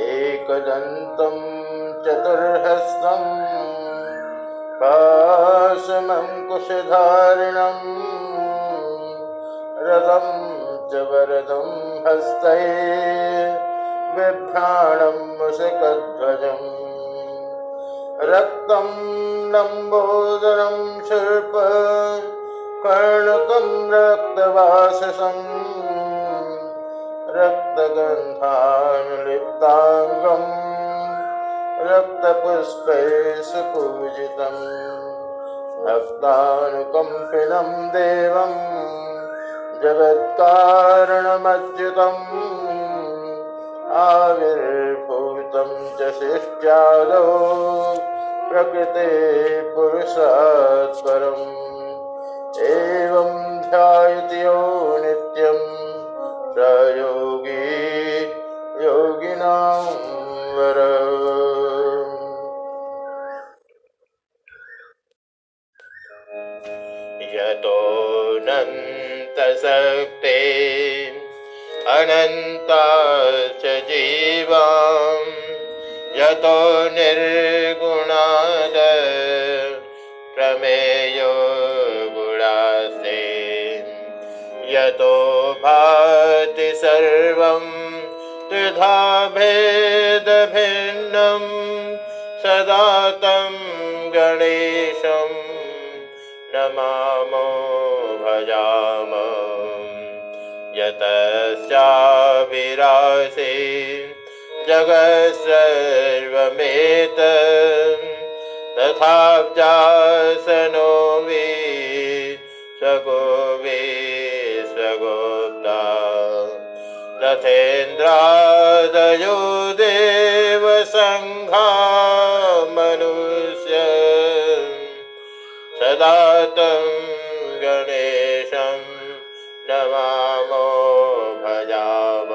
एकदन्तं चतुर्हस्तम् पाशमङ्कुशधारिणम् रथं च वरदं हस्तये बिभ्राणं मुषकध्वजम् रक्तं लम्बोदरं शिल्प कर्णकं रक्तवाससम् रक्तगन्धानुलिप्ताङ्गम् रक्तपुष्पैः सुपूजितम् भक्तानुकम्पिनं देवम्, जगत्कारणमच्युतम् आविर्भूतं च शिष्ट्यादौ प्रकृते पुरुषात्परम्। एवं ध्यायति यो नित्यम्। योगी योगिनां वर। यतोऽनन्तशक्ते अनन्ता च जीवां यतो निर्गुणाद प्रमेयो यतो भाति सर्वं त्रिधा भेदभिन्नं सदा तं गणेशं नमामो भजाम। यतश्चाविरासे जगत्सर्वमेत तथाब्जासनो वे सगोवे तथेन्द्रादयो देवसङ्घा मनुष्य सदा तं गणेशं नमामो भजाम।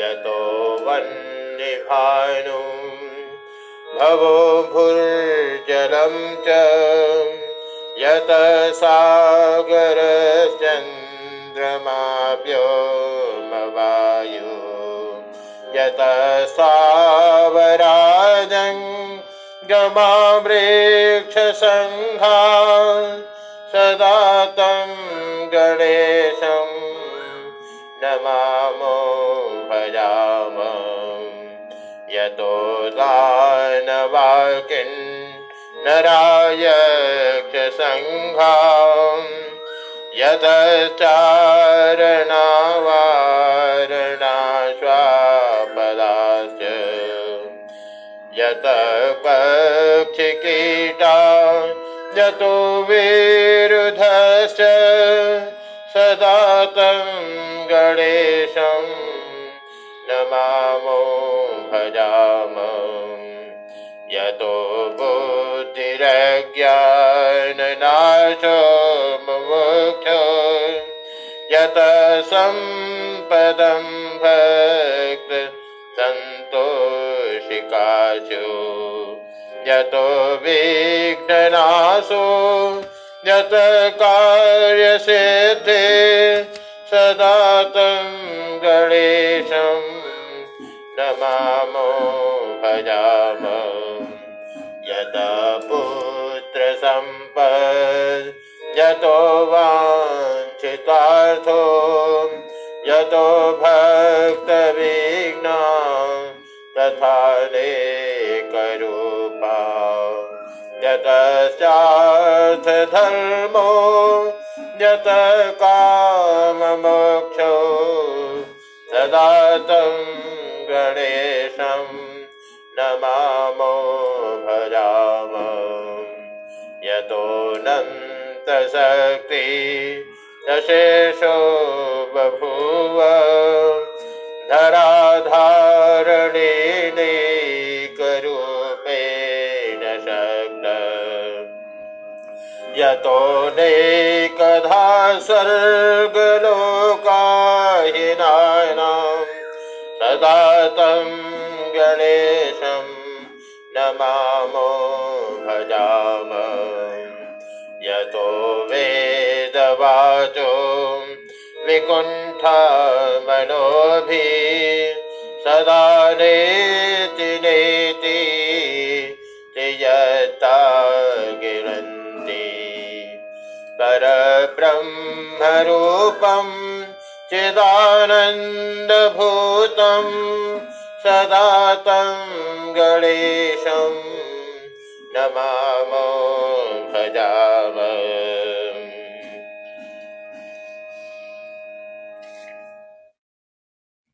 यतो वह्निभानु भवो भुर्जलं च यत सागरश्चन्द्रमाप्योमवायु यत सावराजं गमामृक्षसङ्घा सदा तं गणेशं नमामो भजाम यतो दानवाकिन् नरायक्षसङ्घा यतश्चारणावारणाश्वापदाश्च यत पक्षिकीटा यतो विरुधश्च सदा तं गणेशं नमामो भजाम। यतो बुद्धिरज्ञाननाशो मुमुक्षो यत सम्पदं भक्त सन्तोषिकाशो यतो विघ्ननाशो यत कार्यसिद्धे सदा तं गणेशं नमामो भजाम। यत पुत्रसम्पद् यतो वाञ्छितार्थो यतो भक्तविघ्ना तथा नेकरूपा यतश्चार्थधर्मो यत काममोक्षो सदा तं गणेशं नमामो भजाम। यतोऽनन्तशक्ति यशेषो बभूव धराधारणेनैकरूपेण यतो नेकधा स्वर्गलोकाहिनानां सदा तं गणेशं नमामो भजाम यतो वेदवाचो विकुण्ठा मनोभिः सदा नेति नेति परब्रह्मरूपं चिदानन्दभूतं सदा तं गणेशं नमामो भजा